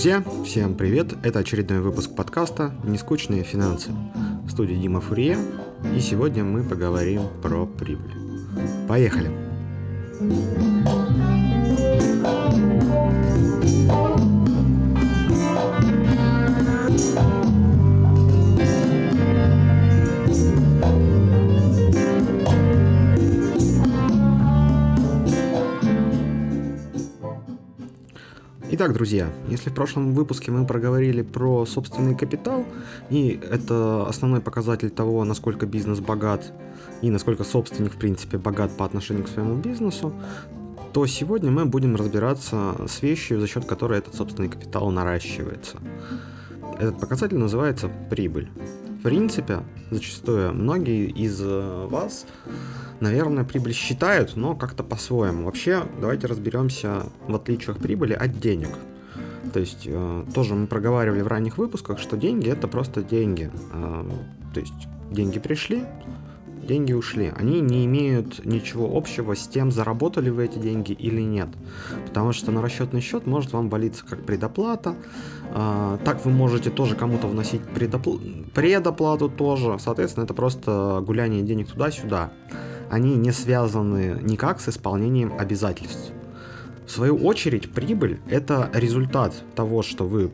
Друзья, всем привет! Это очередной выпуск подкаста «Нескучные финансы» в студии Дима Фурье, и сегодня мы поговорим про прибыль. Поехали! Итак, друзья, если в прошлом выпуске мы проговорили про собственный капитал, и это основной показатель того, насколько бизнес богат и насколько собственник, в принципе, богат по отношению к своему бизнесу, то сегодня мы будем разбираться с вещью, за счет которой этот собственный капитал наращивается. Этот показатель называется прибыль. В принципе, зачастую многие из э, вас, наверное, прибыль считают, но как-то по-своему. Вообще, давайте разберемся в отличиях прибыли от денег. То есть, э, тоже мы проговаривали в ранних выпусках, что деньги это просто деньги. Э, то есть, деньги пришли, деньги ушли. Они не имеют ничего общего с тем, заработали вы эти деньги или нет. Потому что на расчетный счет может вам валиться как предоплата. А, так вы можете тоже кому-то вносить предопл... предоплату тоже. Соответственно, это просто гуляние денег туда-сюда. Они не связаны никак с исполнением обязательств. В свою очередь, прибыль – это результат того, что вы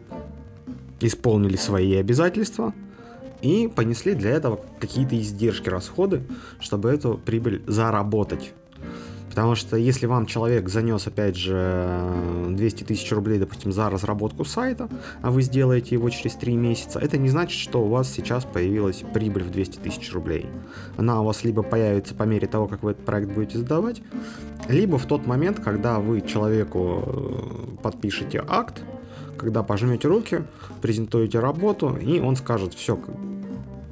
исполнили свои обязательства – и понесли для этого какие-то издержки, расходы, чтобы эту прибыль заработать. Потому что если вам человек занес, опять же, 200 тысяч рублей, допустим, за разработку сайта, а вы сделаете его через 3 месяца, это не значит, что у вас сейчас появилась прибыль в 200 тысяч рублей. Она у вас либо появится по мере того, как вы этот проект будете сдавать, либо в тот момент, когда вы человеку э, подпишете акт, когда пожмете руки, презентуете работу, и он скажет, все,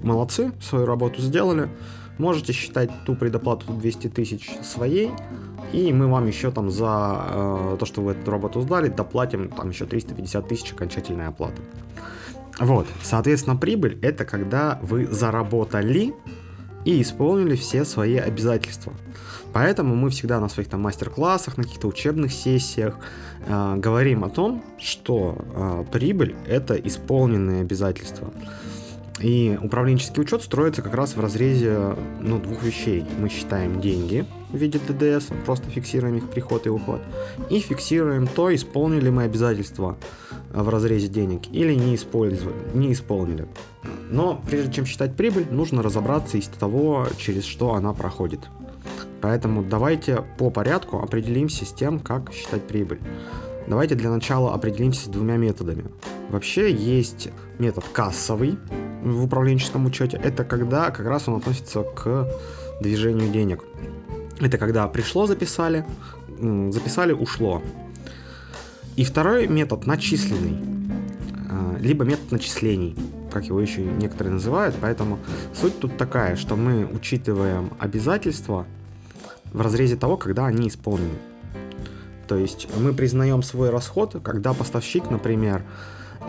молодцы, свою работу сделали, можете считать ту предоплату 200 тысяч своей, и мы вам еще там за э, то, что вы эту работу сдали, доплатим там еще 350 тысяч окончательной оплаты. Вот, соответственно, прибыль это когда вы заработали и исполнили все свои обязательства. Поэтому мы всегда на своих там мастер-классах, на каких-то учебных сессиях э, говорим о том, что э, прибыль это исполненные обязательства. И управленческий учет строится как раз в разрезе ну, двух вещей. Мы считаем деньги в виде ДДС, просто фиксируем их приход и уход, и фиксируем то, исполнили мы обязательства в разрезе денег или не, использовали, не исполнили. Но прежде чем считать прибыль, нужно разобраться из того, через что она проходит. Поэтому давайте по порядку определимся с тем, как считать прибыль. Давайте для начала определимся с двумя методами. Вообще есть метод кассовый в управленческом учете. Это когда как раз он относится к движению денег. Это когда пришло, записали, записали, ушло. И второй метод начисленный, а, либо метод начислений, как его еще некоторые называют. Поэтому суть тут такая, что мы учитываем обязательства в разрезе того, когда они исполнены. То есть мы признаем свой расход, когда поставщик, например,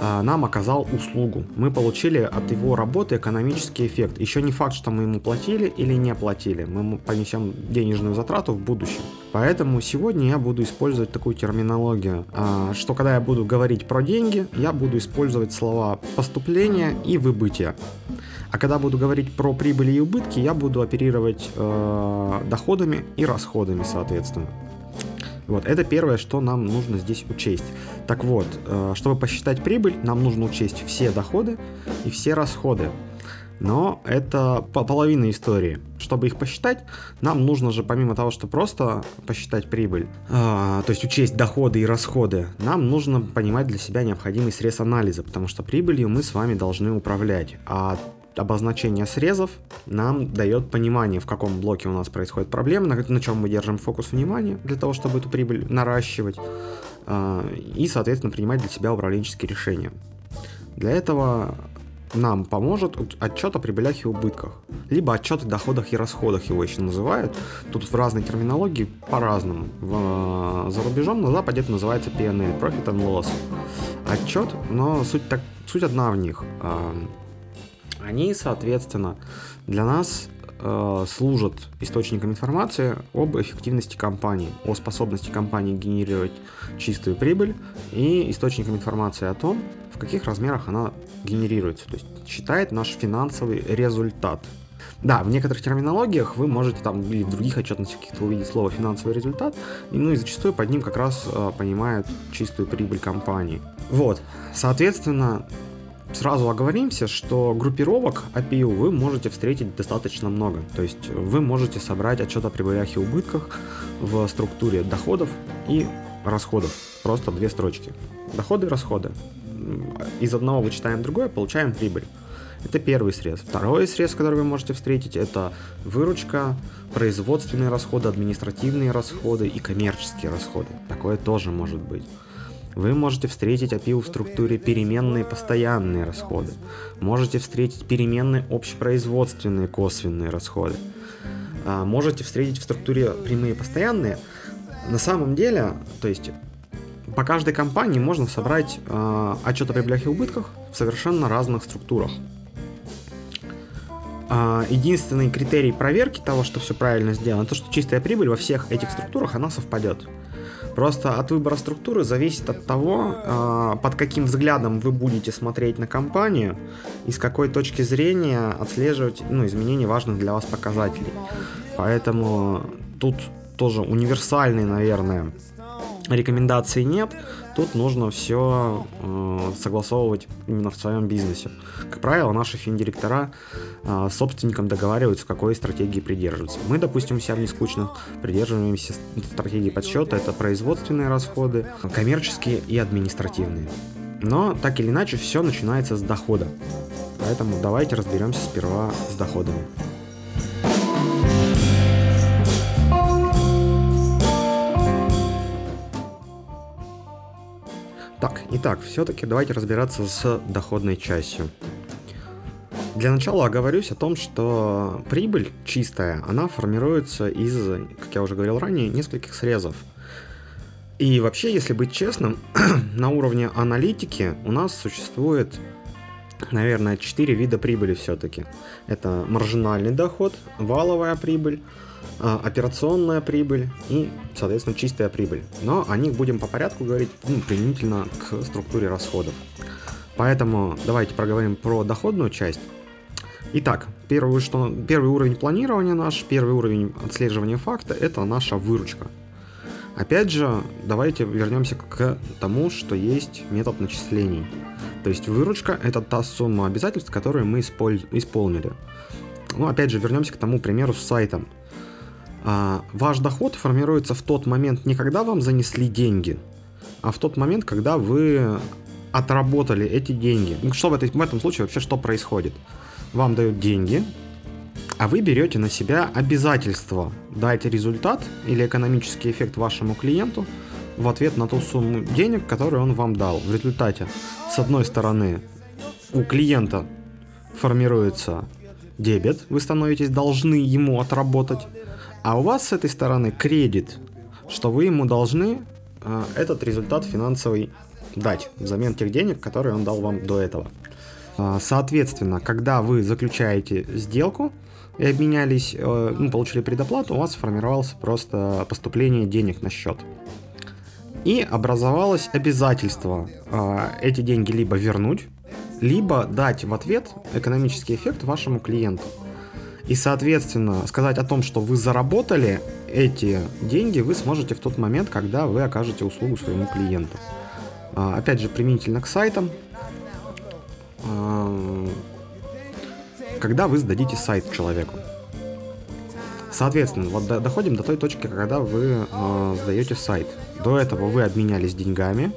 нам оказал услугу. Мы получили от его работы экономический эффект. Еще не факт, что мы ему платили или не платили. Мы понесем денежную затрату в будущем. Поэтому сегодня я буду использовать такую терминологию, а, что когда я буду говорить про деньги, я буду использовать слова поступление и выбытие. А когда буду говорить про прибыли и убытки, я буду оперировать э, доходами и расходами, соответственно. Вот, это первое, что нам нужно здесь учесть. Так вот, э, чтобы посчитать прибыль, нам нужно учесть все доходы и все расходы. Но это половина истории. Чтобы их посчитать, нам нужно же помимо того, что просто посчитать прибыль, э, то есть учесть доходы и расходы, нам нужно понимать для себя необходимый срез анализа, потому что прибылью мы с вами должны управлять. А обозначение срезов нам дает понимание, в каком блоке у нас происходит проблема, на, на чем мы держим фокус внимания для того, чтобы эту прибыль наращивать э, и, соответственно, принимать для себя управленческие решения. Для этого нам поможет отчет о прибылях и убытках, либо отчет о доходах и расходах его еще называют. Тут в разной терминологии по-разному. В, за рубежом на Западе это называется PNL, Profit and Loss. Отчет, но суть, так, суть одна в них они, соответственно, для нас э, служат источником информации об эффективности компании, о способности компании генерировать чистую прибыль и источником информации о том, в каких размерах она генерируется, то есть считает наш финансовый результат. Да, в некоторых терминологиях вы можете там или в других отчетностях каких-то увидеть слово финансовый результат, и, ну и зачастую под ним как раз э, понимают чистую прибыль компании. Вот, соответственно, Сразу оговоримся, что группировок API вы можете встретить достаточно много. То есть вы можете собрать отчет о прибылях и убытках в структуре доходов и расходов. Просто две строчки. Доходы и расходы. Из одного вычитаем другое, получаем прибыль. Это первый срез. Второй срез, который вы можете встретить, это выручка, производственные расходы, административные расходы и коммерческие расходы. Такое тоже может быть. Вы можете встретить API в структуре переменные постоянные расходы. Можете встретить переменные общепроизводственные косвенные расходы. А, можете встретить в структуре прямые постоянные. На самом деле, то есть по каждой компании можно собрать э, отчет о прибылях и убытках в совершенно разных структурах. Э, единственный критерий проверки того, что все правильно сделано, то, что чистая прибыль во всех этих структурах, она совпадет. Просто от выбора структуры зависит от того, а, под каким взглядом вы будете смотреть на компанию и с какой точки зрения отслеживать ну, изменения важных для вас показателей. Поэтому тут тоже универсальный, наверное, рекомендаций нет. Тут нужно все э, согласовывать именно в своем бизнесе. Как правило, наши финдиректора э, с собственником договариваются, какой стратегии придерживаться. Мы, допустим, себя в нескучных придерживаемся стратегии подсчета. Это производственные расходы, коммерческие и административные. Но так или иначе все начинается с дохода. Поэтому давайте разберемся сперва с доходами. Так, итак, все-таки давайте разбираться с доходной частью. Для начала оговорюсь о том, что прибыль чистая, она формируется из, как я уже говорил ранее, нескольких срезов. И вообще, если быть честным, на уровне аналитики у нас существует, наверное, 4 вида прибыли все-таки. Это маржинальный доход, валовая прибыль, операционная прибыль и, соответственно, чистая прибыль. Но о них будем по порядку говорить ну, применительно к структуре расходов. Поэтому давайте проговорим про доходную часть. Итак, первый, что, первый уровень планирования наш, первый уровень отслеживания факта – это наша выручка. Опять же, давайте вернемся к тому, что есть метод начислений. То есть выручка – это та сумма обязательств, которые мы исполнили. Ну, опять же, вернемся к тому примеру с сайтом – а, ваш доход формируется в тот момент не когда вам занесли деньги, а в тот момент, когда вы отработали эти деньги. Ну, что в, этой, в этом случае вообще что происходит? Вам дают деньги, а вы берете на себя обязательство дать результат или экономический эффект вашему клиенту в ответ на ту сумму денег, которую он вам дал. В результате, с одной стороны, у клиента формируется дебет, вы становитесь должны ему отработать, а у вас с этой стороны кредит, что вы ему должны э, этот результат финансовый дать взамен тех денег, которые он дал вам до этого. Э, соответственно, когда вы заключаете сделку и обменялись, э, ну, получили предоплату, у вас сформировалось просто поступление денег на счет. И образовалось обязательство э, эти деньги либо вернуть, либо дать в ответ экономический эффект вашему клиенту. И, соответственно, сказать о том, что вы заработали эти деньги, вы сможете в тот момент, когда вы окажете услугу своему клиенту. А, опять же, применительно к сайтам. А, когда вы сдадите сайт человеку. Соответственно, вот доходим до той точки, когда вы э, сдаете сайт. До этого вы обменялись деньгами,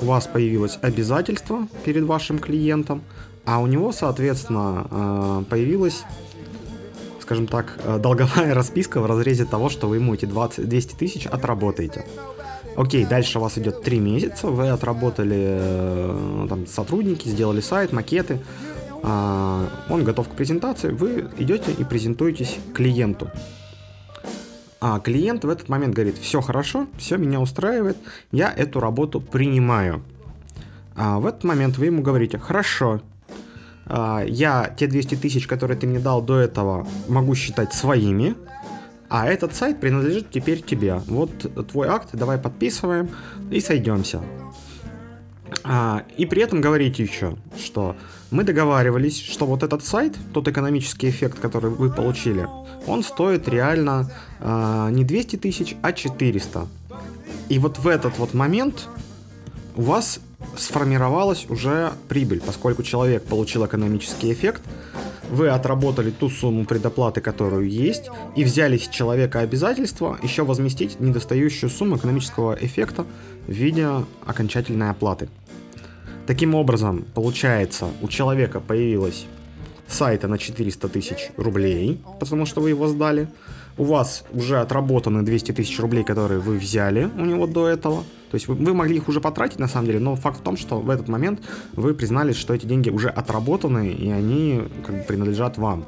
у вас появилось обязательство перед вашим клиентом, а у него, соответственно, э, появилось скажем так, э, долговая расписка в разрезе того, что вы ему эти 20, 200 тысяч отработаете. Окей, дальше у вас идет 3 месяца, вы отработали э, там, сотрудники, сделали сайт, макеты, а, он готов к презентации, вы идете и презентуетесь клиенту. А клиент в этот момент говорит, все хорошо, все меня устраивает, я эту работу принимаю. А в этот момент вы ему говорите, хорошо, я те 200 тысяч, которые ты мне дал до этого, могу считать своими, а этот сайт принадлежит теперь тебе. Вот твой акт, давай подписываем и сойдемся. А, и при этом говорите еще, что мы договаривались, что вот этот сайт, тот экономический эффект, который вы получили, он стоит реально а, не 200 тысяч, а 400. И вот в этот вот момент у вас сформировалась уже прибыль, поскольку человек получил экономический эффект, вы отработали ту сумму предоплаты, которую есть, и взяли с человека обязательство еще возместить недостающую сумму экономического эффекта в виде окончательной оплаты. Таким образом, получается, у человека появилась сайта на 400 тысяч рублей, потому что вы его сдали. У вас уже отработаны 200 тысяч рублей, которые вы взяли у него до этого – то есть вы, вы могли их уже потратить на самом деле, но факт в том, что в этот момент вы признались, что эти деньги уже отработаны и они как бы принадлежат вам.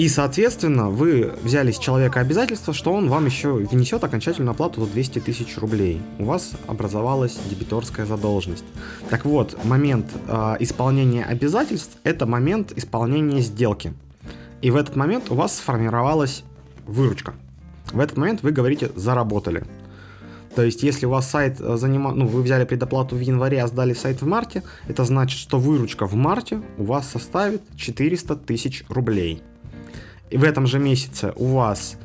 И, соответственно, вы взяли с человека обязательство, что он вам еще внесет окончательную оплату за 200 тысяч рублей. У вас образовалась дебиторская задолженность. Так вот, момент э, исполнения обязательств – это момент исполнения сделки. И в этот момент у вас сформировалась выручка. В этот момент вы говорите «заработали». То есть, если у вас сайт э, занимал, ну, вы взяли предоплату в январе, а сдали сайт в марте, это значит, что выручка в марте у вас составит 400 тысяч рублей. И в этом же месяце у вас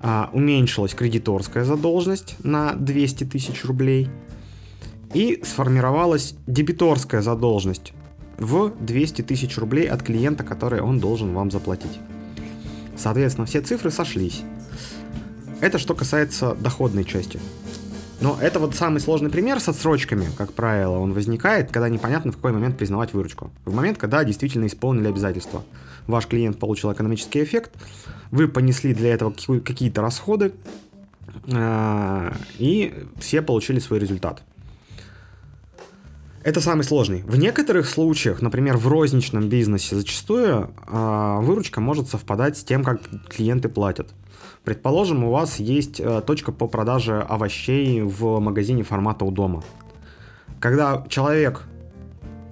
а, уменьшилась кредиторская задолженность на 200 тысяч рублей и сформировалась дебиторская задолженность в 200 тысяч рублей от клиента, который он должен вам заплатить. Соответственно, все цифры сошлись. Это что касается доходной части. Но это вот самый сложный пример с отсрочками, как правило, он возникает, когда непонятно в какой момент признавать выручку. В момент, когда действительно исполнили обязательства. Ваш клиент получил экономический эффект, вы понесли для этого какие-то расходы, а, и все получили свой результат. Это самый сложный. В некоторых случаях, например, в розничном бизнесе, зачастую э, выручка может совпадать с тем, как клиенты платят. Предположим, у вас есть э, точка по продаже овощей в магазине формата у дома. Когда человек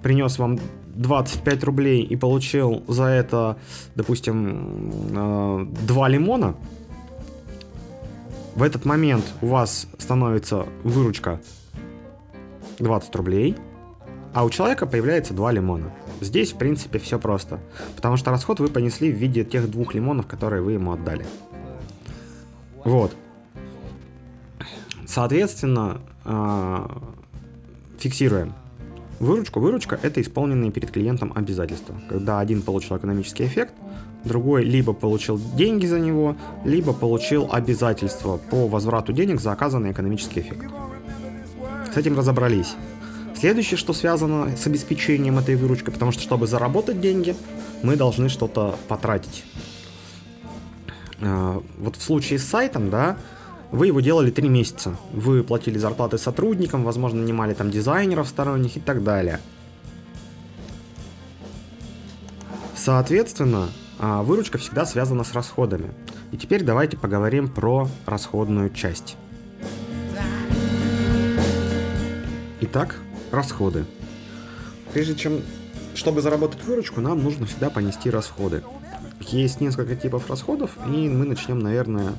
принес вам 25 рублей и получил за это, допустим, э, 2 лимона, в этот момент у вас становится выручка 20 рублей, а у человека появляется 2 лимона. Здесь, в принципе, все просто, потому что расход вы понесли в виде тех двух лимонов, которые вы ему отдали. Вот. Соответственно, а, фиксируем. Выручку. Выручка – это исполненные перед клиентом обязательства. Когда один получил экономический эффект, другой либо получил деньги за него, либо получил обязательство по возврату денег за оказанный экономический эффект. С этим разобрались. Следующее, что связано с обеспечением этой выручки, потому что чтобы заработать деньги, мы должны что-то потратить. А, вот в случае с сайтом, да, вы его делали три месяца. Вы платили зарплаты сотрудникам, возможно, нанимали там дизайнеров сторонних и так далее. Соответственно, а, выручка всегда связана с расходами. И теперь давайте поговорим про расходную часть. Итак, расходы. Прежде чем, чтобы заработать выручку, нам нужно всегда понести расходы. Есть несколько типов расходов, и мы начнем, наверное,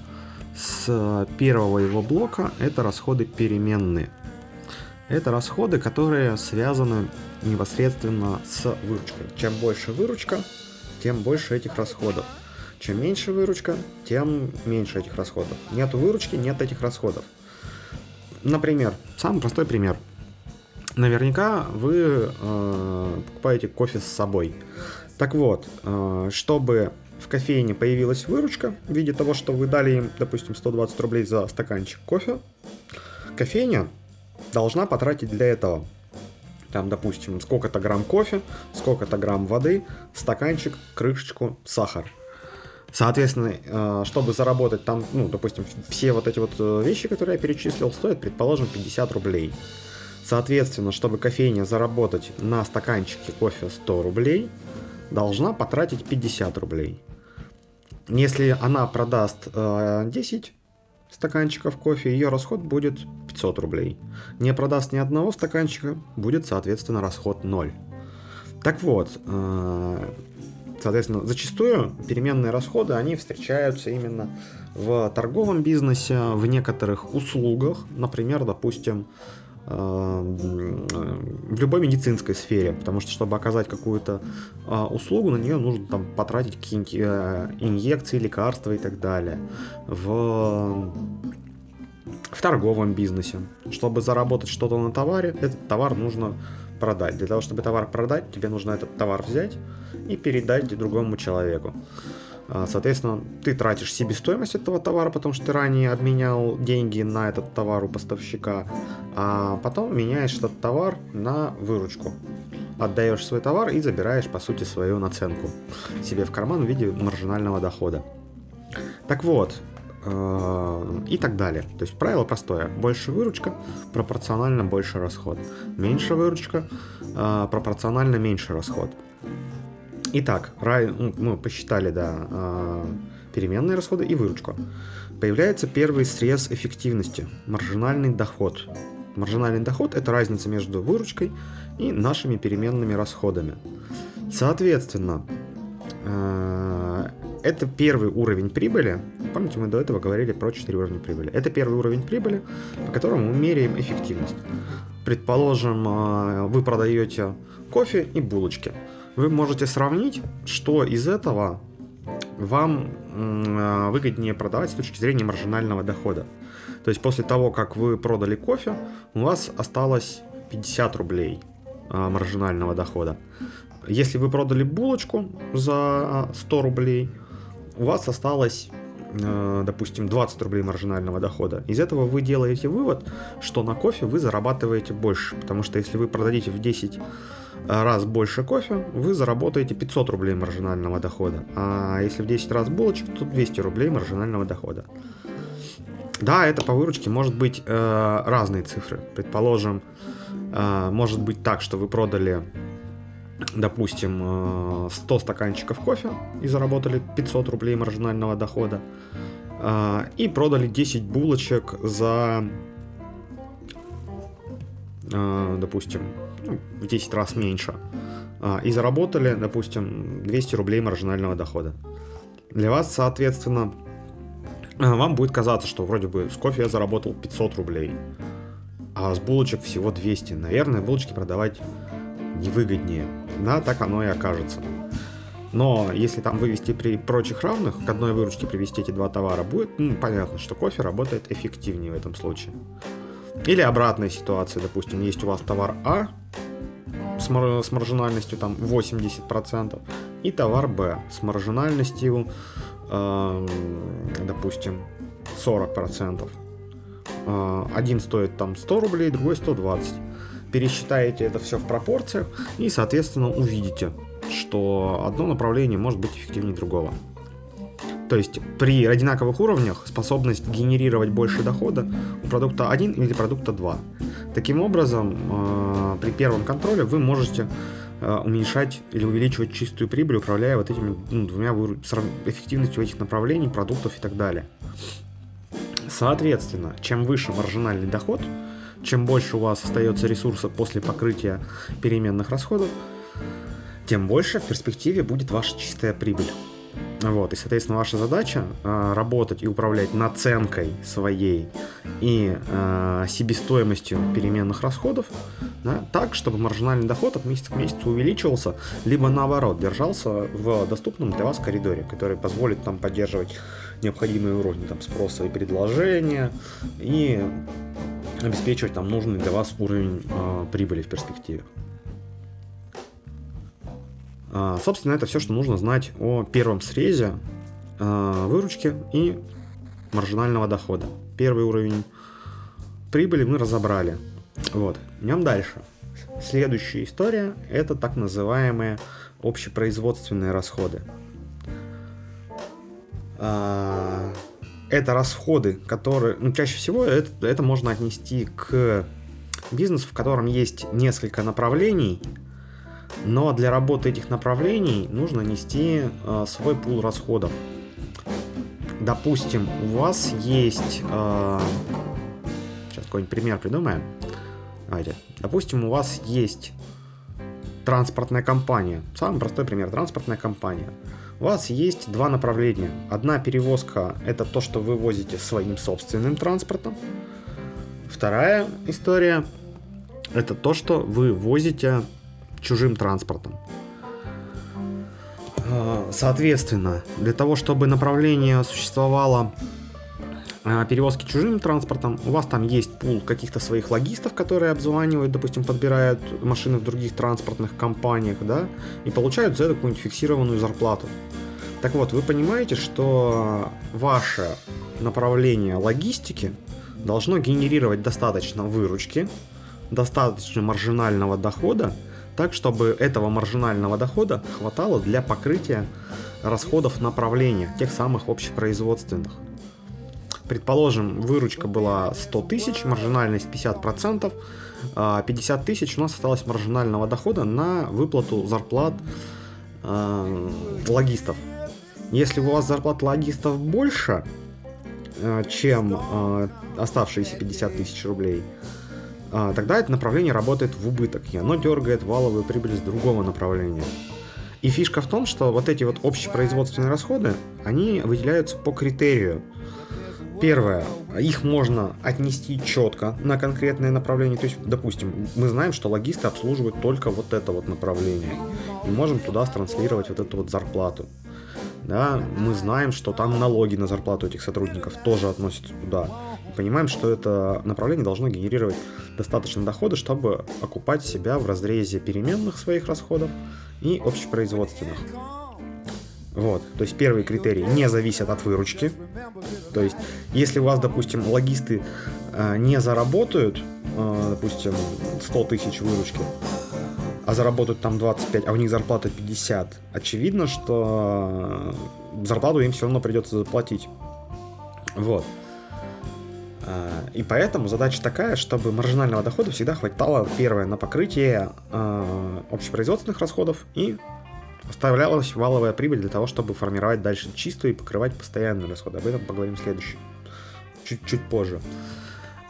с первого его блока. Это расходы переменные. Это расходы, которые связаны непосредственно с выручкой. Чем больше выручка, тем больше этих расходов. Чем меньше выручка, тем меньше этих расходов. Нету выручки, нет этих расходов. Например, самый простой пример. Наверняка вы э, покупаете кофе с собой. Так вот, э, чтобы в кофейне появилась выручка в виде того, что вы дали им, допустим, 120 рублей за стаканчик кофе, кофейня должна потратить для этого там, допустим, сколько-то грамм кофе, сколько-то грамм воды, стаканчик, крышечку, сахар. Соответственно, э, чтобы заработать там, ну, допустим, все вот эти вот э, вещи, которые я перечислил, стоят, предположим, 50 рублей. Соответственно, чтобы кофейня заработать на стаканчике кофе 100 рублей, должна потратить 50 рублей. Если она продаст э, 10 стаканчиков кофе, ее расход будет 500 рублей. Не продаст ни одного стаканчика, будет, соответственно, расход 0. Так вот, э, соответственно, зачастую переменные расходы, они встречаются именно в торговом бизнесе, в некоторых услугах, например, допустим, в любой медицинской сфере, потому что, чтобы оказать какую-то а, услугу, на нее нужно там потратить какие-нибудь а, инъекции, лекарства и так далее. В в торговом бизнесе. Чтобы заработать что-то на товаре, этот товар нужно продать. Для того, чтобы товар продать, тебе нужно этот товар взять и передать другому человеку. А, соответственно, ты тратишь себестоимость этого товара, потому что ты ранее обменял деньги на этот товар у поставщика, а потом меняешь этот товар на выручку. Отдаешь свой товар и забираешь, по сути, свою наценку себе в карман в виде маржинального дохода. Так вот, э, и так далее. То есть правило простое. Больше выручка, пропорционально больше расход. Меньше выручка, э, пропорционально меньше расход. Итак, рай, ну, мы посчитали, да, а, переменные расходы и выручку. Появляется первый срез эффективности, маржинальный доход. Маржинальный доход – это разница между выручкой и нашими переменными расходами. Соответственно, а, это первый уровень прибыли. Помните, мы до этого говорили про 4 уровня прибыли. Это первый уровень прибыли, по которому мы меряем эффективность. Предположим, а, вы продаете кофе и булочки – вы можете сравнить, что из этого вам а, выгоднее продавать с точки зрения маржинального дохода. То есть после того, как вы продали кофе, у вас осталось 50 рублей а, маржинального дохода. Если вы продали булочку за 100 рублей, у вас осталось а, допустим, 20 рублей маржинального дохода. Из этого вы делаете вывод, что на кофе вы зарабатываете больше, потому что если вы продадите в 10 раз больше кофе, вы заработаете 500 рублей маржинального дохода. А если в 10 раз булочек, то 200 рублей маржинального дохода. Да, это по выручке может быть э, разные цифры. Предположим, э, может быть так, что вы продали, допустим, э, 100 стаканчиков кофе и заработали 500 рублей маржинального дохода. Э, и продали 10 булочек за, э, допустим, ну, в 10 раз меньше, а, и заработали, допустим, 200 рублей маржинального дохода. Для вас, соответственно, а, вам будет казаться, что вроде бы с кофе я заработал 500 рублей, а с булочек всего 200. Наверное, булочки продавать невыгоднее. Да, так оно и окажется. Но если там вывести при прочих равных, к одной выручке привести эти два товара, будет ну, понятно, что кофе работает эффективнее в этом случае. Или обратная ситуация, допустим, есть у вас товар А с, мар- с маржинальностью там 80%, и товар Б с маржинальностью, э, допустим, 40%. Э, один стоит там 100 рублей, другой 120. Пересчитаете это все в пропорциях и, соответственно, увидите, что одно направление может быть эффективнее другого. То есть при одинаковых уровнях способность генерировать больше дохода у продукта 1 или продукта 2. Таким образом, э, при первом контроле вы можете э, уменьшать или увеличивать чистую прибыль, управляя вот этими ну, двумя эффективностью этих направлений, продуктов и так далее. Соответственно, чем выше маржинальный доход, чем больше у вас остается ресурса после покрытия переменных расходов, тем больше в перспективе будет ваша чистая прибыль. Вот, и, соответственно, ваша задача э, работать и управлять наценкой своей и э, себестоимостью переменных расходов да, так, чтобы маржинальный доход от месяца к месяцу увеличивался, либо наоборот держался в доступном для вас коридоре, который позволит там поддерживать необходимые уровни там, спроса и предложения и обеспечивать там нужный для вас уровень э, прибыли в перспективе. А, собственно, это все, что нужно знать о первом срезе а, выручки и маржинального дохода. Первый уровень прибыли мы разобрали. Вот, идем дальше. Следующая история – это так называемые общепроизводственные расходы. А, это расходы, которые, ну, чаще всего это, это можно отнести к бизнесу, в котором есть несколько направлений – но для работы этих направлений нужно нести э, свой пул расходов. Допустим, у вас есть... Э, сейчас какой-нибудь пример придумаем. Давайте. Допустим, у вас есть транспортная компания. Самый простой пример. Транспортная компания. У вас есть два направления. Одна перевозка – это то, что вы возите своим собственным транспортом. Вторая история – это то, что вы возите чужим транспортом. А, соответственно, для того, чтобы направление существовало а, перевозки чужим транспортом, у вас там есть пул каких-то своих логистов, которые обзванивают, допустим, подбирают машины в других транспортных компаниях, да, и получают за это какую-нибудь фиксированную зарплату. Так вот, вы понимаете, что ваше направление логистики должно генерировать достаточно выручки, достаточно маржинального дохода, так, чтобы этого маржинального дохода хватало для покрытия расходов направления, тех самых общепроизводственных. Предположим, выручка была 100 тысяч, маржинальность 50%, 50 а тысяч у нас осталось маржинального дохода на выплату зарплат э, логистов. Если у вас зарплата логистов больше, э, чем э, оставшиеся 50 тысяч рублей, тогда это направление работает в убыток, и оно дергает валовую прибыль с другого направления. И фишка в том, что вот эти вот общепроизводственные расходы, они выделяются по критерию – Первое, их можно отнести четко на конкретное направление. То есть, допустим, мы знаем, что логисты обслуживают только вот это вот направление. И можем туда транслировать вот эту вот зарплату. Да, мы знаем, что там налоги на зарплату этих сотрудников тоже относятся туда. И понимаем, что это направление должно генерировать достаточно дохода, чтобы окупать себя в разрезе переменных своих расходов и общепроизводственных. Вот, то есть первый критерий не зависят от выручки. То есть, если у вас, допустим, логисты э, не заработают, э, допустим, 100 тысяч выручки, а заработают там 25, а у них зарплата 50, очевидно, что зарплату им все равно придется заплатить. Вот. Э, и поэтому задача такая, чтобы маржинального дохода всегда хватало, первое, на покрытие э, общепроизводственных расходов и Оставлялась валовая прибыль для того, чтобы формировать дальше чистую и покрывать постоянные расходы. Об этом поговорим следующий. Чуть-чуть позже.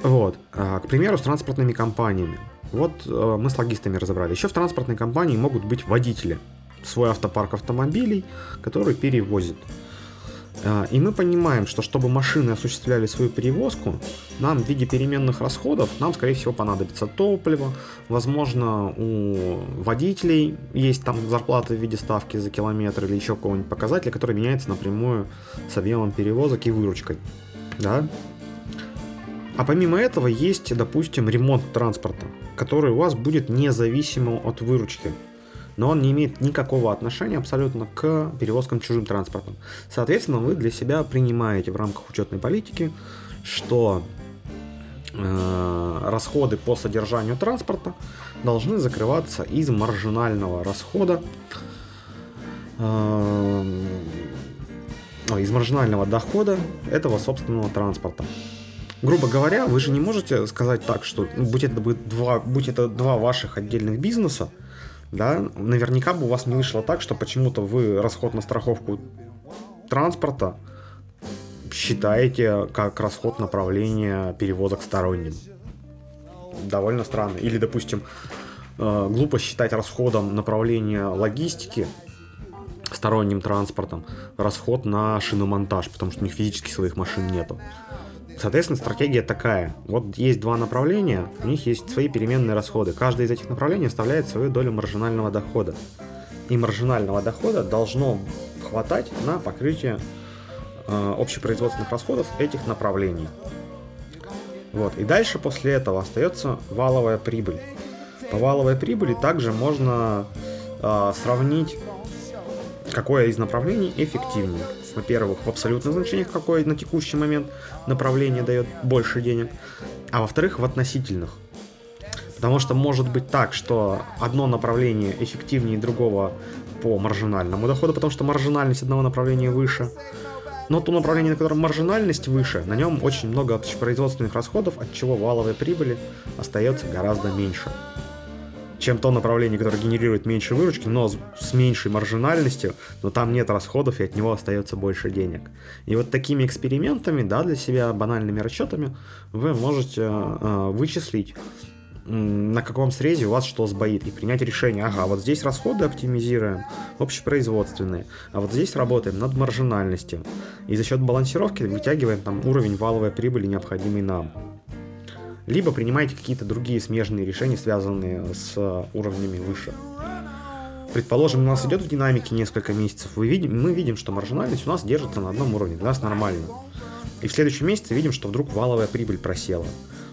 Вот. А, к примеру, с транспортными компаниями. Вот э, мы с логистами разобрали. Еще в транспортной компании могут быть водители. Свой автопарк автомобилей, который перевозит. А, и мы понимаем, что чтобы машины осуществляли свою перевозку, нам в виде переменных расходов, нам, скорее всего, понадобится топливо. Возможно, у водителей есть там зарплата в виде ставки за километр или еще какого-нибудь показателя, который меняется напрямую с объемом перевозок и выручкой. Да? А помимо этого есть, допустим, ремонт транспорта, который у вас будет независимым от выручки но он не имеет никакого отношения абсолютно к перевозкам чужим транспортом. Соответственно, вы для себя принимаете в рамках учетной политики, что э, расходы по содержанию транспорта должны закрываться из маржинального расхода, э, из маржинального дохода этого собственного транспорта. Грубо говоря, вы же не можете сказать так, что ну, будь это, два, будь это два ваших отдельных бизнеса, да, наверняка бы у вас не вышло так, что почему-то вы расход на страховку транспорта считаете как расход направления перевозок сторонним. Довольно странно. Или, допустим, э, глупо считать расходом направления логистики сторонним транспортом расход на шиномонтаж, потому что у них физически своих машин нету. Соответственно, стратегия такая. Вот есть два направления, у них есть свои переменные расходы. Каждое из этих направлений оставляет свою долю маржинального дохода. И маржинального дохода должно хватать на покрытие э, общепроизводственных расходов этих направлений. Вот. И дальше после этого остается валовая прибыль. По валовой прибыли также можно э, сравнить, какое из направлений эффективнее во-первых, в абсолютных значениях, какое на текущий момент направление дает больше денег, а во-вторых, в относительных. Потому что может быть так, что одно направление эффективнее другого по маржинальному доходу, потому что маржинальность одного направления выше. Но то направление, на котором маржинальность выше, на нем очень много производственных расходов, от чего валовой прибыли остается гораздо меньше чем то направление, которое генерирует меньше выручки, но с меньшей маржинальностью, но там нет расходов и от него остается больше денег. И вот такими экспериментами, да, для себя банальными расчетами вы можете э, вычислить, на каком срезе у вас что сбоит, и принять решение, ага, вот здесь расходы оптимизируем, общепроизводственные, а вот здесь работаем над маржинальностью, и за счет балансировки вытягиваем там уровень валовой прибыли, необходимый нам. Либо принимаете какие-то другие смежные решения, связанные с уровнями выше. Предположим, у нас идет в динамике несколько месяцев, вы видим, мы видим, что маржинальность у нас держится на одном уровне, для нас нормально. И в следующем месяце видим, что вдруг валовая прибыль просела.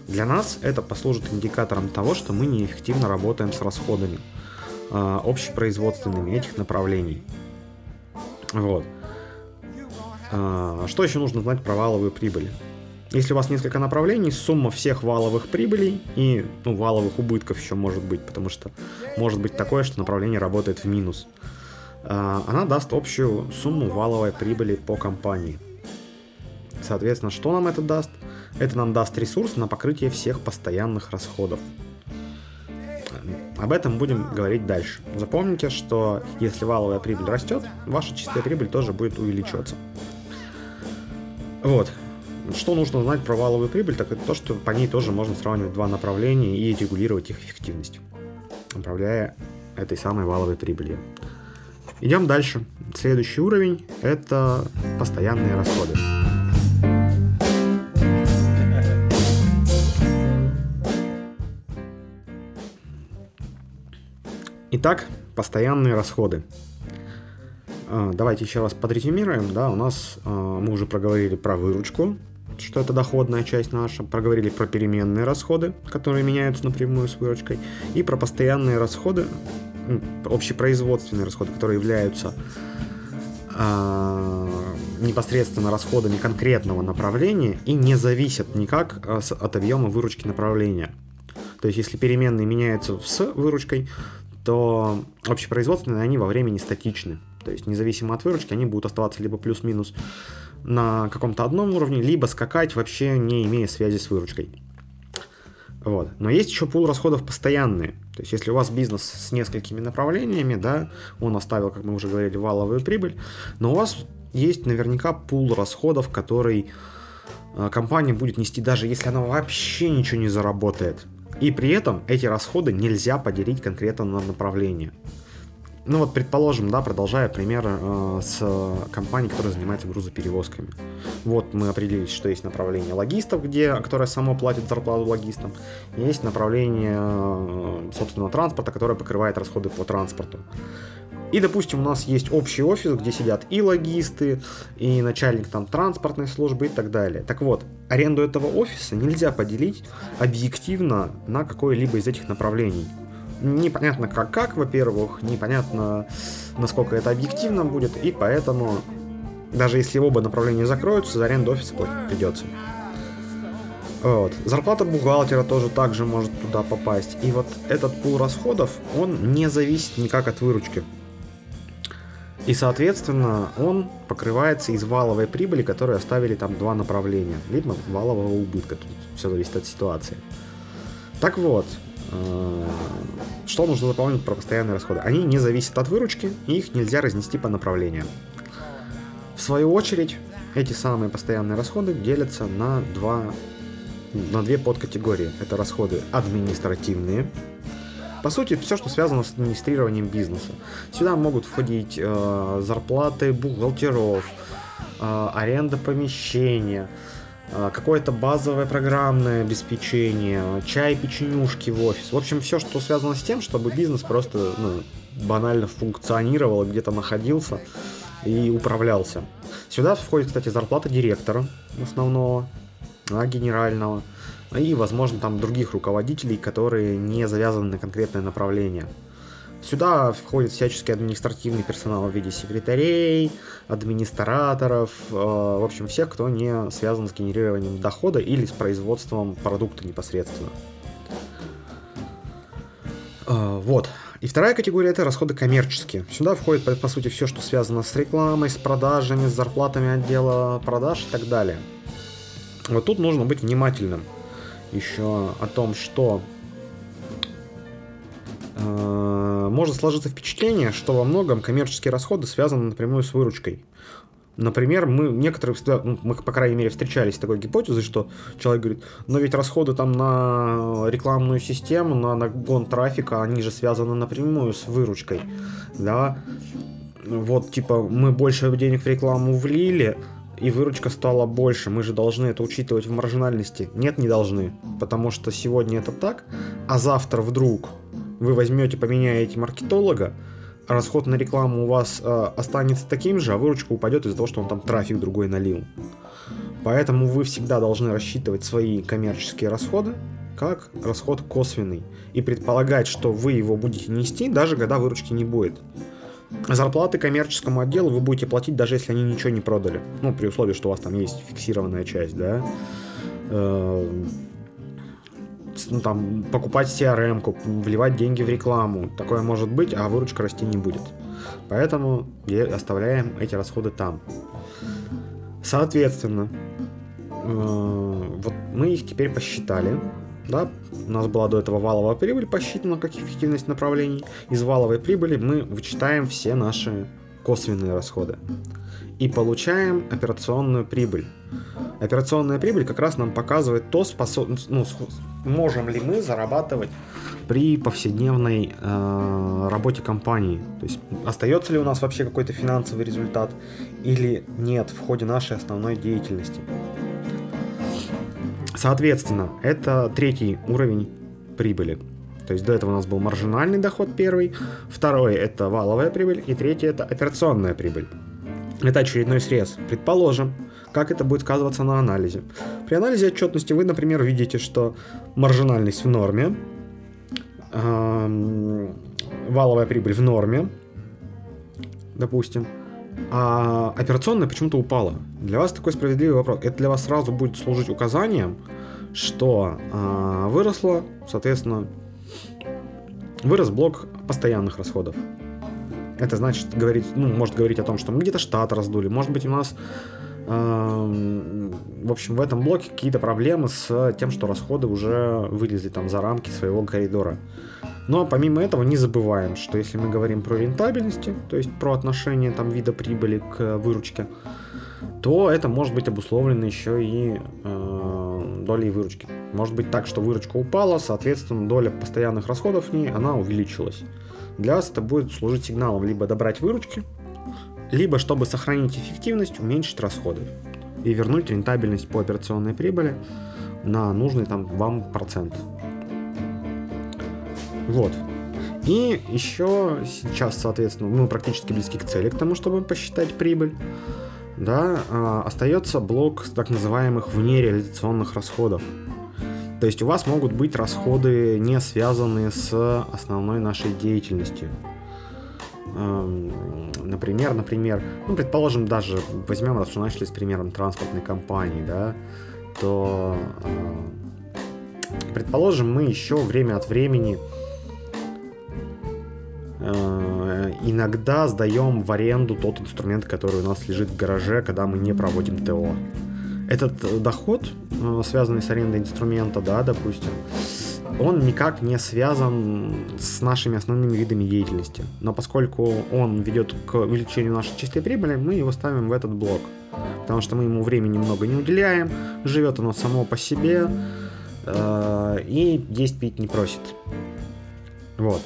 Для нас это послужит индикатором того, что мы неэффективно работаем с расходами э, общепроизводственными этих направлений. Вот. Э, что еще нужно знать про валовую прибыль? Если у вас несколько направлений, сумма всех валовых прибылей и ну, валовых убытков еще может быть, потому что может быть такое, что направление работает в минус. Э, она даст общую сумму валовой прибыли по компании. Соответственно, что нам это даст? Это нам даст ресурс на покрытие всех постоянных расходов. Об этом будем говорить дальше. Запомните, что если валовая прибыль растет, ваша чистая прибыль тоже будет увеличиваться. Вот. Что нужно знать про валовую прибыль, так это то, что по ней тоже можно сравнивать два направления и регулировать их эффективность, управляя этой самой валовой прибылью. Идем дальше. Следующий уровень – это постоянные расходы. Итак, постоянные расходы. А, давайте еще раз подрезюмируем. Да, у нас а, мы уже проговорили про выручку, что это доходная часть наша, проговорили про переменные расходы, которые меняются напрямую с выручкой, и про постоянные расходы, общепроизводственные расходы, которые являются э, непосредственно расходами конкретного направления и не зависят никак от объема выручки направления. То есть, если переменные меняются с выручкой, то общепроизводственные, они во времени статичны. То есть независимо от выручки, они будут оставаться либо плюс-минус на каком-то одном уровне, либо скакать вообще не имея связи с выручкой. Вот. Но есть еще пул расходов постоянные. То есть, если у вас бизнес с несколькими направлениями, да, он оставил, как мы уже говорили, валовую прибыль, но у вас есть наверняка пул расходов, который э, компания будет нести, даже если она вообще ничего не заработает. И при этом эти расходы нельзя поделить конкретно на направление. Ну вот, предположим, да, продолжая пример э, с компанией, которая занимается грузоперевозками. Вот мы определились, что есть направление логистов, где, которое само платит зарплату логистам. Есть направление э, собственного транспорта, которое покрывает расходы по транспорту. И, допустим, у нас есть общий офис, где сидят и логисты, и начальник там транспортной службы и так далее. Так вот, аренду этого офиса нельзя поделить объективно на какое-либо из этих направлений. Непонятно как, как, во-первых, непонятно, насколько это объективно будет, и поэтому даже если оба направления закроются, за аренду офиса платить придется. Вот. Зарплата бухгалтера тоже также может туда попасть. И вот этот пул расходов, он не зависит никак от выручки. И, соответственно, он покрывается из валовой прибыли, которую оставили там два направления, либо валового убытка. Тут все зависит от ситуации. Так вот, что нужно заполнить про постоянные расходы? Они не зависят от выручки, и их нельзя разнести по направлениям. В свою очередь, эти самые постоянные расходы делятся на, два, на две подкатегории. Это расходы административные, по сути, все, что связано с администрированием бизнеса. Сюда могут входить э, зарплаты бухгалтеров, э, аренда помещения, э, какое-то базовое программное обеспечение, чай, печенюшки в офис. В общем, все, что связано с тем, чтобы бизнес просто ну, банально функционировал, где-то находился и управлялся. Сюда входит, кстати, зарплата директора основного, а, генерального и, возможно, там других руководителей, которые не завязаны на конкретное направление. Сюда входит всяческий административный персонал в виде секретарей, администраторов, э, в общем, всех, кто не связан с генерированием дохода или с производством продукта непосредственно. Э, вот. И вторая категория это расходы коммерческие. Сюда входит, по сути, все, что связано с рекламой, с продажами, с зарплатами отдела продаж и так далее. Вот тут нужно быть внимательным еще о том, что может сложиться впечатление, что во многом коммерческие расходы связаны напрямую с выручкой. Например, мы некоторые всегда, ну, мы, по крайней мере, встречались с такой гипотезой, что человек говорит, но ведь расходы там на рекламную систему, на нагон трафика, они же связаны напрямую с выручкой, да, вот, типа, мы больше денег в рекламу влили, и выручка стала больше, мы же должны это учитывать в маржинальности. Нет, не должны, потому что сегодня это так, а завтра вдруг вы возьмете, поменяете маркетолога, расход на рекламу у вас э, останется таким же, а выручка упадет из-за того, что он там трафик другой налил. Поэтому вы всегда должны рассчитывать свои коммерческие расходы как расход косвенный и предполагать, что вы его будете нести, даже когда выручки не будет. Зарплаты коммерческому отделу вы будете платить, даже если они ничего не продали. Ну, при условии, что у вас там есть фиксированная часть, да. Ну, там, покупать CRM, вливать деньги в рекламу. Такое может быть, а выручка расти не будет. Поэтому оставляем эти расходы там. Соответственно, э, вот мы их теперь посчитали. Да, у нас была до этого валовая прибыль посчитана как эффективность направлений. Из валовой прибыли мы вычитаем все наши косвенные расходы и получаем операционную прибыль. Операционная прибыль как раз нам показывает то, способ... ну, можем ли мы зарабатывать при повседневной э, работе компании. То есть остается ли у нас вообще какой-то финансовый результат или нет в ходе нашей основной деятельности. Соответственно, это третий уровень прибыли. То есть до этого у нас был маржинальный доход первый, второй это валовая прибыль и третий это операционная прибыль. Это очередной срез. Предположим, как это будет сказываться на анализе. При анализе отчетности вы, например, видите, что маржинальность в норме, валовая прибыль в норме, допустим, а операционная почему-то упала. Для вас такой справедливый вопрос. Это для вас сразу будет служить указанием, что э, выросло, соответственно, вырос блок постоянных расходов. Это значит говорить, ну, может говорить о том, что мы где-то штат раздули, может быть у нас в общем, в этом блоке какие-то проблемы с тем, что расходы уже вылезли там за рамки своего коридора. Но помимо этого не забываем, что если мы говорим про рентабельности, то есть про отношение там вида прибыли к выручке, то это может быть обусловлено еще и э, долей выручки. Может быть так, что выручка упала, соответственно, доля постоянных расходов в ней, она увеличилась. Для вас это будет служить сигналом либо добрать выручки, либо чтобы сохранить эффективность, уменьшить расходы и вернуть рентабельность по операционной прибыли на нужный там вам процент. Вот. И еще сейчас, соответственно, мы практически близки к цели, к тому, чтобы посчитать прибыль. Да, а, остается блок так называемых внереализационных расходов. То есть у вас могут быть расходы, не связанные с основной нашей деятельностью. Эм, например, например, ну, предположим, даже возьмем, раз что начали с примером транспортной компании, да, то, э, предположим, мы еще время от времени э, иногда сдаем в аренду тот инструмент, который у нас лежит в гараже, когда мы не проводим ТО. Этот доход, э, связанный с арендой инструмента, да, допустим, он никак не связан с нашими основными видами деятельности. Но поскольку он ведет к увеличению нашей чистой прибыли, мы его ставим в этот блок. Потому что мы ему времени много не уделяем, живет оно само по себе э, и есть пить не просит. Вот.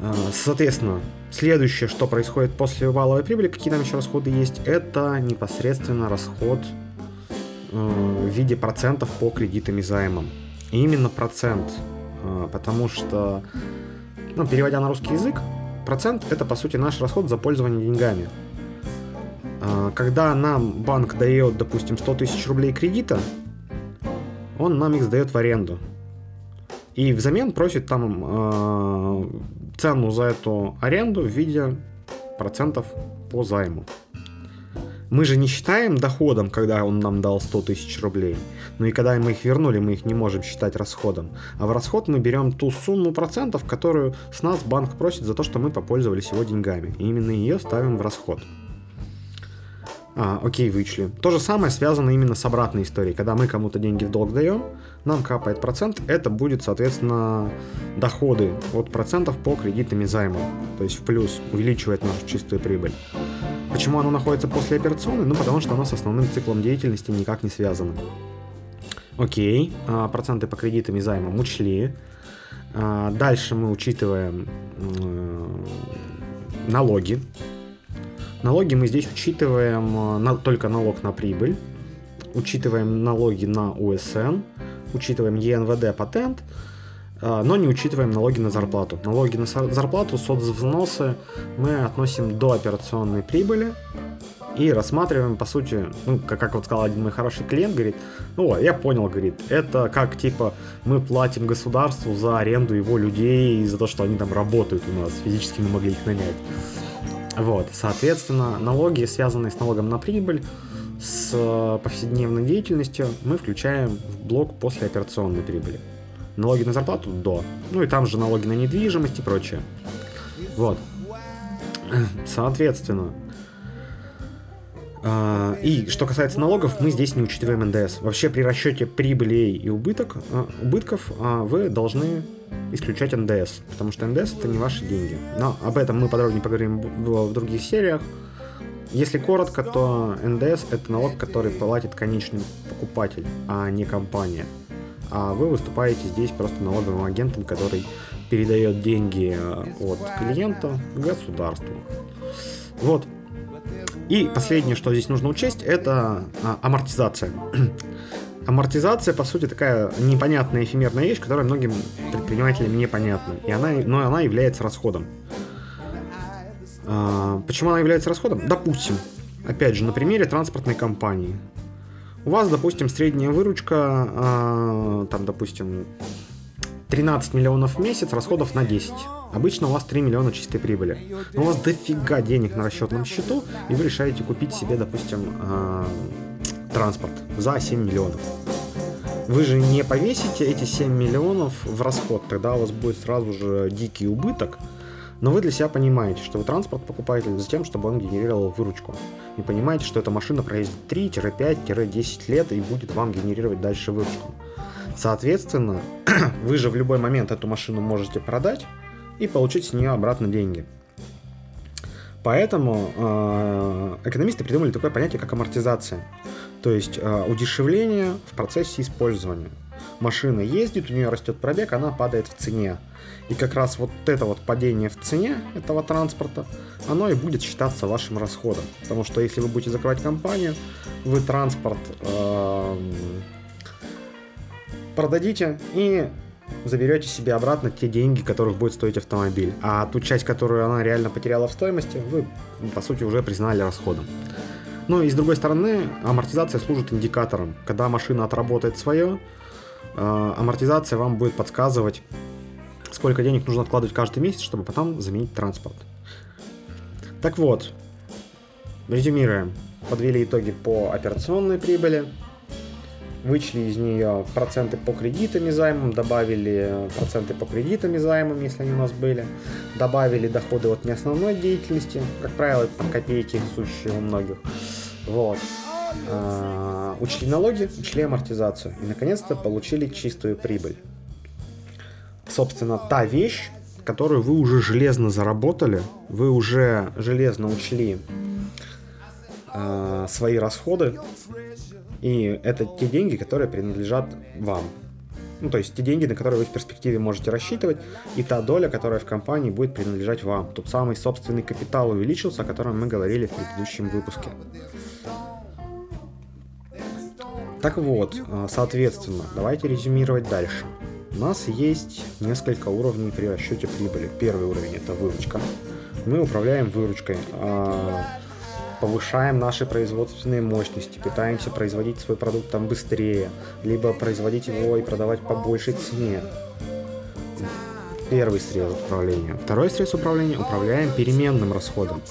Э, соответственно, следующее, что происходит после валовой прибыли, какие там еще расходы есть, это непосредственно расход э, в виде процентов по кредитам и займам именно процент, а, потому что, ну, переводя на русский язык, процент это по сути наш расход за пользование деньгами. А, когда нам банк дает, допустим, 100 тысяч рублей кредита, он нам их сдает в аренду. И взамен просит там э, цену за эту аренду в виде процентов по займу. Мы же не считаем доходом, когда он нам дал 100 тысяч рублей. Ну и когда мы их вернули, мы их не можем считать расходом. А в расход мы берем ту сумму процентов, которую с нас банк просит за то, что мы попользовались его деньгами. И именно ее ставим в расход. А, окей, вычли. То же самое связано именно с обратной историей. Когда мы кому-то деньги в долг даем, нам капает процент, это будет, соответственно, доходы от процентов по кредитным займам. То есть в плюс увеличивает нашу чистую прибыль. Почему оно находится после операционной? Ну, потому что оно с основным циклом деятельности никак не связано. Окей, а, проценты по кредитам и займам учли. А, дальше мы учитываем налоги. Налоги мы здесь учитываем а, только налог на прибыль, учитываем налоги на УСН, учитываем ЕНВД патент, но не учитываем налоги на зарплату. Налоги на зарплату, соцвзносы мы относим до операционной прибыли, и рассматриваем, по сути, ну, как, как вот сказал один мой хороший клиент, говорит, ну, я понял, говорит, это как, типа, мы платим государству за аренду его людей, за то, что они там работают у нас, физически мы могли их нанять. Вот, соответственно, налоги, связанные с налогом на прибыль, с э, повседневной деятельностью, мы включаем в блок после операционной прибыли. Налоги на зарплату – до. Ну и там же налоги на недвижимость и прочее. Вот. Соответственно, а, и что касается налогов, мы здесь не учитываем НДС. Вообще при расчете прибылей и убыток, а, убытков а, вы должны исключать НДС, потому что НДС это не ваши деньги. Но об этом мы подробнее поговорим в других сериях. Если коротко, то НДС это налог, который платит конечный покупатель, а не компания. А вы выступаете здесь просто налоговым агентом, который передает деньги от клиента государству. Вот, и последнее, что здесь нужно учесть, это а, амортизация. Амортизация, по сути, такая непонятная эфемерная вещь, которая многим предпринимателям непонятна. И она, но она является расходом. А, почему она является расходом? Допустим, опять же, на примере транспортной компании. У вас, допустим, средняя выручка, а, там, допустим, 13 миллионов в месяц, расходов на 10. Обычно у вас 3 миллиона чистой прибыли. Но у вас дофига денег на расчетном счету, и вы решаете купить себе, допустим, э, транспорт за 7 миллионов. Вы же не повесите эти 7 миллионов в расход, тогда у вас будет сразу же дикий убыток, но вы для себя понимаете, что вы транспорт покупаете за тем, чтобы он генерировал выручку. И понимаете, что эта машина проездит 3-5-10 лет и будет вам генерировать дальше выручку. Соответственно, вы же в любой момент эту машину можете продать и получить с нее обратно деньги. Поэтому э, экономисты придумали такое понятие, как амортизация. То есть э, удешевление в процессе использования. Машина ездит, у нее растет пробег, она падает в цене. И как раз вот это вот падение в цене этого транспорта, оно и будет считаться вашим расходом. Потому что если вы будете закрывать компанию, вы транспорт э, продадите и заберете себе обратно те деньги, которых будет стоить автомобиль. А ту часть, которую она реально потеряла в стоимости, вы, по сути, уже признали расходом. Ну и с другой стороны, амортизация служит индикатором. Когда машина отработает свое, э, амортизация вам будет подсказывать, сколько денег нужно откладывать каждый месяц, чтобы потом заменить транспорт. Так вот, резюмируем. Подвели итоги по операционной прибыли, вычли из нее проценты по кредитам и займам, добавили проценты по кредитам и займам, если они у нас были, добавили доходы от неосновной деятельности, как правило, это там копейки сущие у многих. Вот. А, учли налоги, учли амортизацию и, наконец-то, получили чистую прибыль. Собственно, та вещь, которую вы уже железно заработали, вы уже железно учли э, свои расходы, и это те деньги, которые принадлежат вам. Ну, то есть те деньги, на которые вы в перспективе можете рассчитывать, и та доля, которая в компании будет принадлежать вам. Тот самый собственный капитал увеличился, о котором мы говорили в предыдущем выпуске. Так вот, а, соответственно, давайте резюмировать дальше. У нас есть несколько уровней при расчете прибыли. Первый уровень это выручка. Мы управляем выручкой. А, повышаем наши производственные мощности, пытаемся производить свой продукт там быстрее, либо производить его и продавать по большей цене. Первый срез управления. Второй срез управления управляем переменным расходом.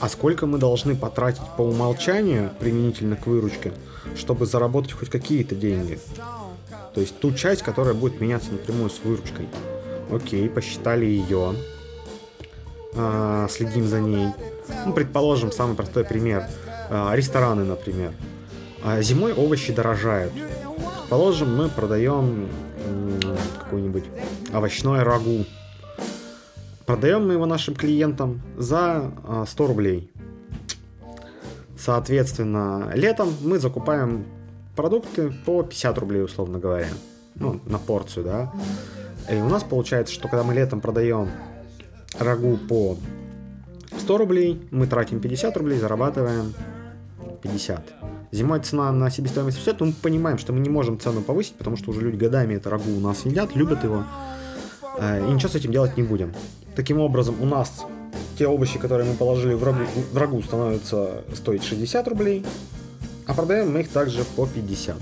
А сколько мы должны потратить по умолчанию применительно к выручке, чтобы заработать хоть какие-то деньги? То есть ту часть, которая будет меняться напрямую с выручкой. Окей, посчитали ее, а, следим за ней, ну, предположим, самый простой пример. А, рестораны, например. А зимой овощи дорожают. Предположим, мы продаем какой-нибудь овощной рагу. Продаем мы его нашим клиентам за 100 а, рублей. Соответственно, летом мы закупаем продукты по 50 рублей, условно говоря. Ну, на порцию, да. И у нас получается, что когда мы летом продаем рагу по 100 рублей, мы тратим 50 рублей, зарабатываем 50. Зимой цена на себестоимость растет, но мы понимаем, что мы не можем цену повысить, потому что уже люди годами это рагу у нас едят, любят его, э, и ничего с этим делать не будем. Таким образом, у нас те овощи, которые мы положили в рагу, в рагу становятся стоить 60 рублей, а продаем мы их также по 50.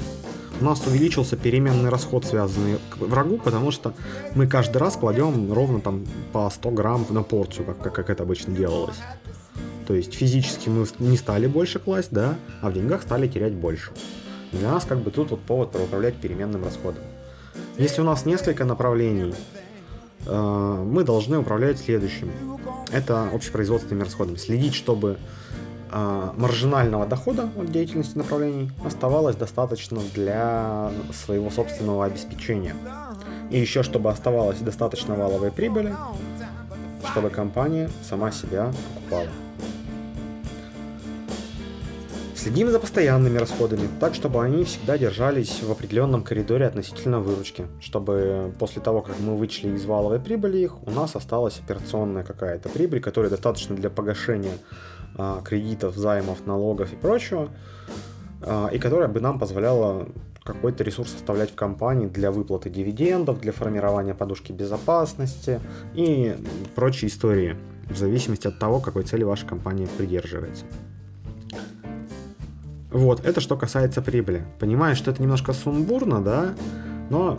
У нас увеличился переменный расход, связанный к врагу, потому что мы каждый раз кладем ровно там по 100 грамм на порцию, как, как, как это обычно делалось. То есть физически мы не стали больше класть, да, а в деньгах стали терять больше. Для нас как бы тут вот повод управлять переменным расходом. Если у нас несколько направлений, э, мы должны управлять следующим. Это общепроизводственными расходами. Следить, чтобы маржинального дохода от деятельности направлений оставалось достаточно для своего собственного обеспечения. И еще, чтобы оставалось достаточно валовой прибыли, чтобы компания сама себя окупала. Следим за постоянными расходами, так чтобы они всегда держались в определенном коридоре относительно выручки, чтобы после того, как мы вычли из валовой прибыли их, у нас осталась операционная какая-то прибыль, которая достаточно для погашения а, кредитов, займов, налогов и прочего, а, и которая бы нам позволяла какой-то ресурс оставлять в компании для выплаты дивидендов, для формирования подушки безопасности и прочие истории, в зависимости от того, какой цели ваша компания придерживается. Вот, это что касается прибыли. Понимаю, что это немножко сумбурно, да, но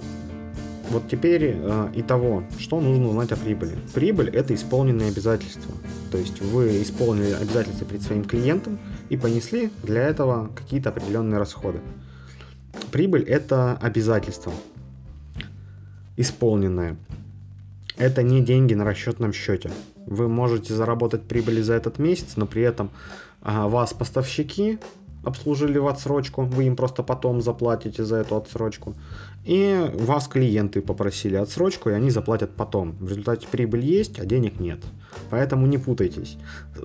вот теперь э, и того, что нужно узнать о прибыли. Прибыль – это исполненные обязательства. То есть вы исполнили обязательства перед своим клиентом и понесли для этого какие-то определенные расходы. Прибыль – это обязательство. Исполненное. Это не деньги на расчетном счете. Вы можете заработать прибыли за этот месяц, но при этом а, вас поставщики обслужили в отсрочку, вы им просто потом заплатите за эту отсрочку. И вас клиенты попросили отсрочку, и они заплатят потом. В результате прибыль есть, а денег нет. Поэтому не путайтесь.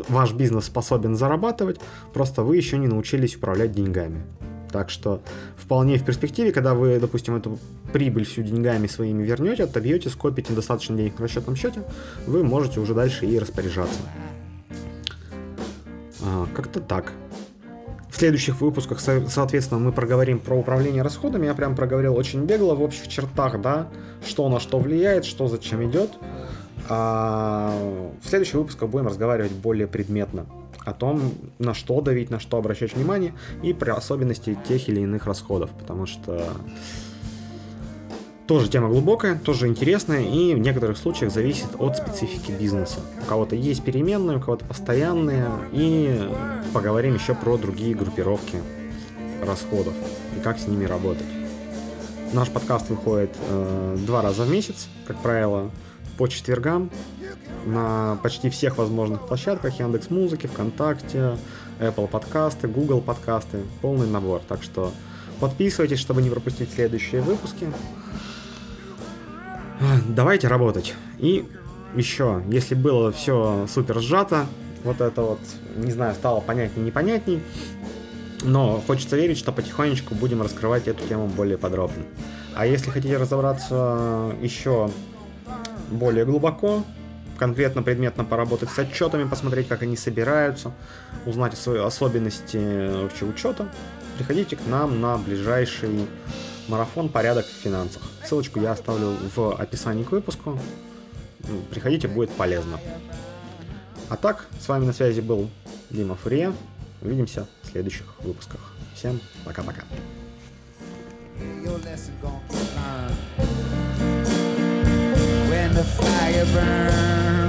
Ваш бизнес способен зарабатывать, просто вы еще не научились управлять деньгами. Так что вполне в перспективе, когда вы, допустим, эту прибыль всю деньгами своими вернете, отобьете, скопите достаточно денег на расчетном счете, вы можете уже дальше и распоряжаться. А, как-то так. В следующих выпусках, соответственно, мы проговорим про управление расходами. Я прям проговорил очень бегло в общих чертах, да, что на что влияет, что зачем идет. А в следующих выпусках будем разговаривать более предметно о том, на что давить, на что обращать внимание и про особенности тех или иных расходов, потому что тоже тема глубокая, тоже интересная и в некоторых случаях зависит от специфики бизнеса. У кого-то есть переменные, у кого-то постоянные. И поговорим еще про другие группировки расходов и как с ними работать. Наш подкаст выходит э, два раза в месяц, как правило, по четвергам на почти всех возможных площадках Яндекс Музыки, ВКонтакте, Apple подкасты, Google подкасты, полный набор. Так что подписывайтесь, чтобы не пропустить следующие выпуски. Давайте работать. И еще, если было все супер сжато, вот это вот, не знаю, стало понятней, непонятней, но хочется верить, что потихонечку будем раскрывать эту тему более подробно. А если хотите разобраться еще более глубоко, конкретно предметно поработать с отчетами, посмотреть, как они собираются, узнать свои особенности вообще учета, приходите к нам на ближайший марафон «Порядок в финансах». Ссылочку я оставлю в описании к выпуску. Ну, приходите, будет полезно. А так, с вами на связи был Дима Фурия. Увидимся в следующих выпусках. Всем пока-пока. When the fire burns